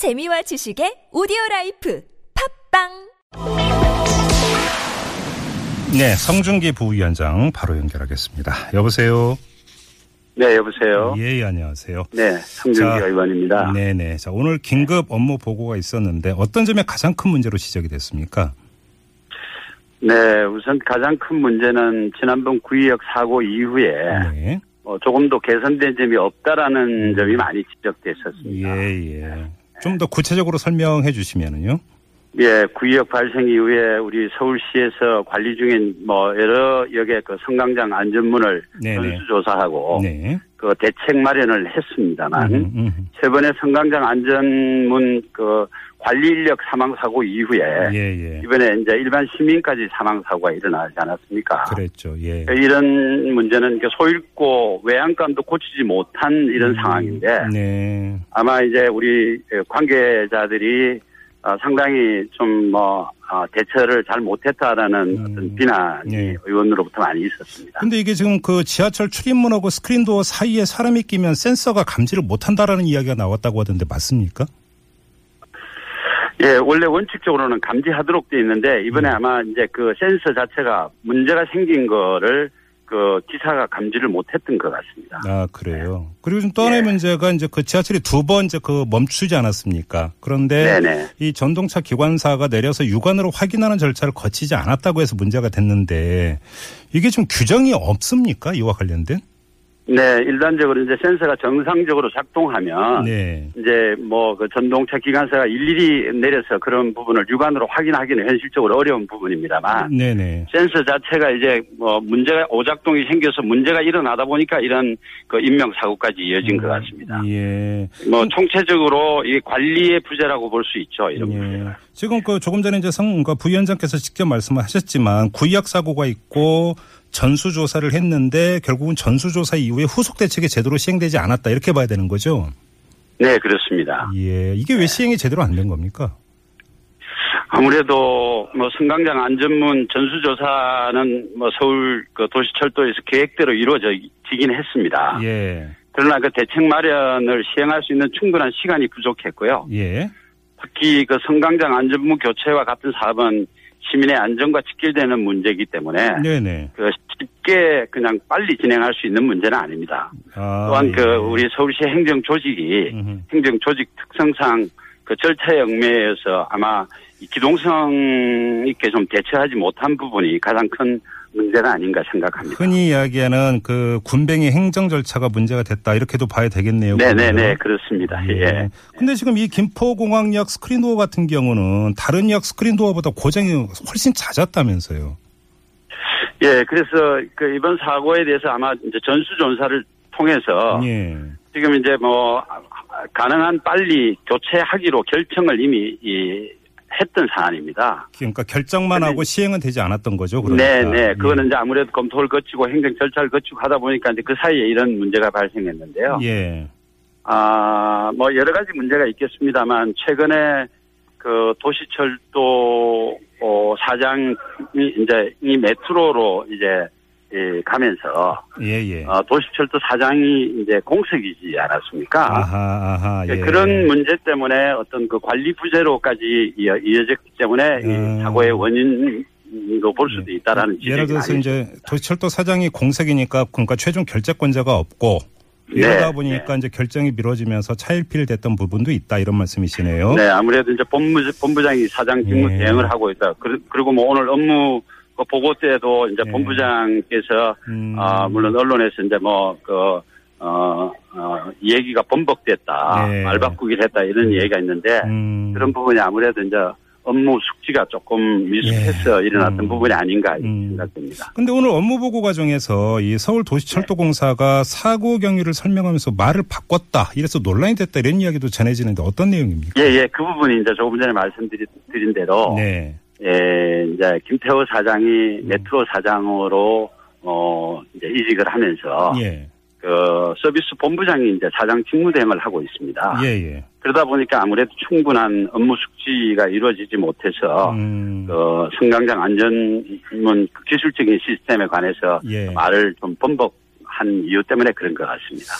재미와 지식의 오디오 라이프 팟빵 네, 성중기 부위원장 바로 연결하겠습니다. 여보세요. 네, 여보세요. 예, 예, 안녕하세요. 네, 성중기 자, 의원입니다. 네, 네. 자, 오늘 긴급 업무 보고가 있었는데 어떤 점에 가장 큰 문제로 지적이 됐습니까? 네, 우선 가장 큰 문제는 지난번 구의역 사고 이후에 네. 어, 조금 더 개선된 점이 없다라는 점이 많이 지적됐었습니다. 예, 예. 좀 더 구체적으로 설명해 주시면은요. 예, 구의역 발생 이후에 우리 서울시에서 관리 중인 뭐 여러 역의 그 성강장 안전문을. 전수조사하고 네. 그 대책 마련을 했습니다만 음, 음. 최근에 성강장 안전문 그 관리 인력 사망 사고 이후에 예, 예. 이번에 이제 일반 시민까지 사망 사고가 일어나지 않았습니까? 그랬죠. 예. 이런 문제는 이렇게 소잃고 외양간도 고치지 못한 이런 상황인데 네. 아마 이제 우리 관계자들이 어, 상당히 좀뭐 대처를 잘 못했다라는 음. 어떤 비난이 네. 의원으로부터 많이 있었습니다. 근데 이게 지금 그 지하철 출입문하고 스크린도어 사이에 사람이 끼면 센서가 감지를 못한다라는 이야기가 나왔다고 하던데 맞습니까? 예, 원래 원칙적으로는 감지하도록 돼 있는데 이번에 음. 아마 이제 그 센서 자체가 문제가 생긴 거를 그 기사가 감지를 못했던 것 같습니다. 아, 그래요. 그리고 좀또 하나의 네. 문제가 이제 그 지하철이 두 번 이제 그 멈추지 않았습니까? 그런데 네네. 이 전동차 기관사가 내려서 육안으로 확인하는 절차를 거치지 않았다고 해서 문제가 됐는데 이게 좀 규정이 없습니까? 이와 관련된? 네, 일반적으로 이제 센서가 정상적으로 작동하면 네. 이제 뭐 그 전동차 기관사가 일일이 내려서 그런 부분을 육안으로 확인하기는 현실적으로 어려운 부분입니다만 네네. 센서 자체가 이제 뭐 문제가 오작동이 생겨서 문제가 일어나다 보니까 이런 그 인명 사고까지 이어진 것 같습니다. 예. 뭐 총체적으로 이 관리의 부재라고 볼 수 있죠. 이런 예. 문제가. 지금 그 조금 전에 이제 성, 그 부위원장께서 직접 말씀하셨지만 구의학 사고가 있고 전수조사를 했는데 결국은 전수조사 이후에 후속 대책이 제대로 시행되지 않았다 이렇게 봐야 되는 거죠. 네, 그렇습니다. 예. 이게 왜 시행이 제대로 안 된 겁니까? 아무래도 뭐 승강장 안전문 전수조사는 뭐 서울 그 도시철도에서 계획대로 이루어지긴 했습니다. 예. 그러나 그 대책 마련을 시행할 수 있는 충분한 시간이 부족했고요. 예. 특히 그 성강장 안전문 교체와 같은 사업은 시민의 안전과 직결되는 문제이기 때문에 네네. 그 쉽게 그냥 빨리 진행할 수 있는 문제는 아닙니다. 아, 또한 예. 그 우리 서울시 행정 조직이. 행정 조직 특성상 그 절차에 얽매여서 아마 이 기동성 있게 좀 대처하지 못한 부분이 가장 큰 문제가 아닌가 생각합니다. 흔히 이야기하는 그 군뱅이 행정 절차가 문제가 됐다 이렇게도 봐야 되겠네요. 네네네 그러면. 그렇습니다. 예. 근데 지금 이 김포공항역 스크린도어 같은 경우는 다른 역 스크린도어보다 고장이 훨씬 잦았다면서요. 예, 그래서 그 이번 사고에 대해서 아마 이제 전수조사를 통해서 예. 지금 이제 뭐 가능한 빨리 교체하기로 결정을 이미 이 했던 사안입니다. 그러니까 결정만 하고 시행은 되지 않았던 거죠. 그러니까. 네, 네. 그거는 예. 이제 아무래도 검토를 거치고 행정 절차를 거치고 하다 보니까 이제 그 사이에 이런 문제가 발생했는데요. 예. 아, 뭐 여러 가지 문제가 있겠습니다만 최근에 그 도시철도 어, 사장이 이제 이 메트로로 이제 이 가면서 예, 예. 어, 도시철도 사장이 이제 공석이지 않았습니까? 아하, 아하. 예. 그런 문제 때문에 어떤 그 관리 부재로까지 이어, 이어졌기 때문에 음. 이 사고의 원인으로 볼 수도 있다라는 지적이 예를 들어서 이제 도시철도 사장이 공석이니까 그러니까 최종 결재권자가 없고 이러다 네, 보니까 이제 결정이 미뤄지면서 차일피일 됐던 부분도 있다 이런 말씀이시네요. 네, 아무래도 이제 본부, 본부장이 사장 직무 네. 대행을 하고 있다. 그리- 그리고 뭐 오늘 업무 그 보고 때도 이제 네. 본부장께서, 음. 아, 물론 언론에서 이제 뭐, 그, 어, 어, 얘기가 번복됐다. 네. 말 바꾸기를 했다. 이런 얘기가 있는데, 음. 그런 부분이 아무래도 이제 업무 숙지가 조금 미숙해서 예. 일어났던 음. 부분이 아닌가 음. 생각됩니다. 근데 오늘 업무 보고 과정에서 이 서울도시철도공사가 사고 경위를 설명하면서 말을 바꿨다. 이래서 논란이 됐다. 이런 이야기도 전해지는데 어떤 내용입니까? 예, 예, 그 부분이 이제 조금 전에 말씀드린 대로, 네. 예, 이제 김태호 사장이 메트로 사장으로 어 이제 이직을 하면서 예. 그 서비스 본부장이 이제 사장 직무 대행을 하고 있습니다. 예, 예. 그러다 보니까 아무래도 충분한 업무 숙지가 이루어지지 못해서 음. 그 승강장 안전문 그 기술적인 시스템에 관해서 예. 말을 좀 번복한 이유 때문에 그런 것 같습니다.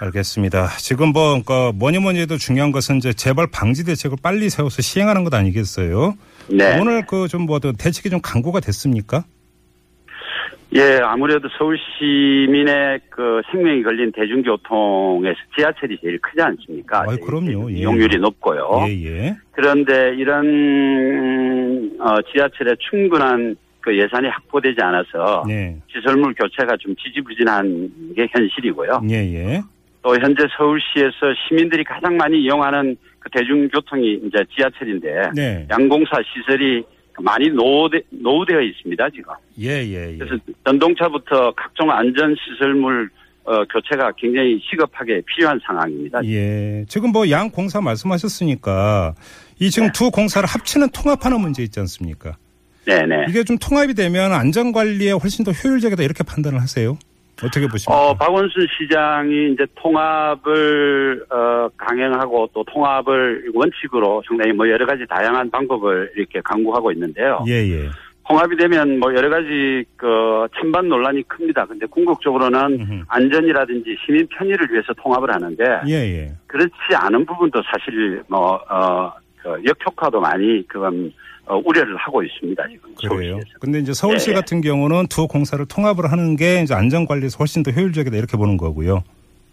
알겠습니다. 지금 뭐, 그러니까 뭐니 뭐니 해도 중요한 것은 이제 재발 방지 대책을 빨리 세워서 시행하는 것 아니겠어요? 네. 오늘 그 좀뭐 대책이 좀 강구가 됐습니까? 예, 아무래도 서울 시민의 그 생명이 걸린 대중교통에서 지하철이 제일 크지 않습니까? 아이, 그럼요. 예. 이용률이 높고요. 예, 예. 그런데 이런 어, 지하철에 충분한 그 예산이 확보되지 않아서 네. 시설물 교체가 좀 지지부진한 게 현실이고요. 예, 예. 또 현재 서울시에서 시민들이 가장 많이 이용하는 그 대중교통이 이제 지하철인데 네. 양공사 시설이 많이 노후되, 노후되어 있습니다 지금. 예, 예, 예. 그래서 전동차부터 각종 안전 시설물 어, 교체가 굉장히 시급하게 필요한 상황입니다. 예. 지금 뭐 양 공사 말씀하셨으니까 이 지금 네. 두 공사를 합치는 통합하는 문제 있지 않습니까? 네네. 이게 좀 통합이 되면 안전 관리에 훨씬 더 효율적이다 이렇게 판단을 하세요. 어떻게 보십니까? 어, 박원순 시장이 이제 통합을, 어, 강행하고 또 통합을 원칙으로 상당히 뭐 여러 가지 다양한 방법을 이렇게 강구하고 있는데요. 예, 예. 통합이 되면 뭐 여러 가지 그 찬반 논란이 큽니다. 근데 궁극적으로는 음흠. 안전이라든지 시민 편의를 위해서 통합을 하는데 예, 예. 그렇지 않은 부분도 사실 뭐, 어, 그 역효과도 많이 그건 어, 우려를 하고 있습니다. 지금 그래요. 서울시에서. 근데 이제 서울시 네. 같은 경우는 두 공사를 통합을 하는 게 이제 안전 관리에서 훨씬 더 효율적이다 이렇게 보는 거고요.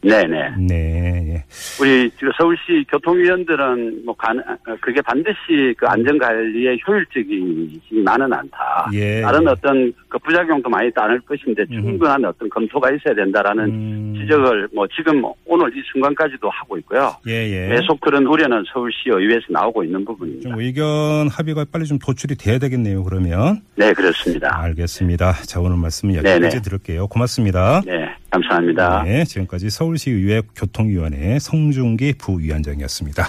네네. 네. 예. 우리 지금 서울시 교통위원들은 뭐 간, 어, 그게 반드시 그 안전관리에 효율적이지만은 않다. 예. 다른 어떤 그 부작용도 많이 따를 것인데 충분한 어떤 검토가 있어야 된다라는 음. 지적을 뭐 지금 오늘 이 순간까지도 하고 있고요. 예, 예. 계속 그런 우려는 서울시 의회에서 나오고 있는 부분입니다. 좀 의견 합의가 빨리 좀 도출이 돼야 되겠네요. 그러면 네, 그렇습니다. 알겠습니다. 자 오늘 말씀은 여기까지 네네. 들을게요. 고맙습니다. 네, 감사합니다. 네, 지금까지 서울시의회 교통위원회 성중기 부위원장이었습니다.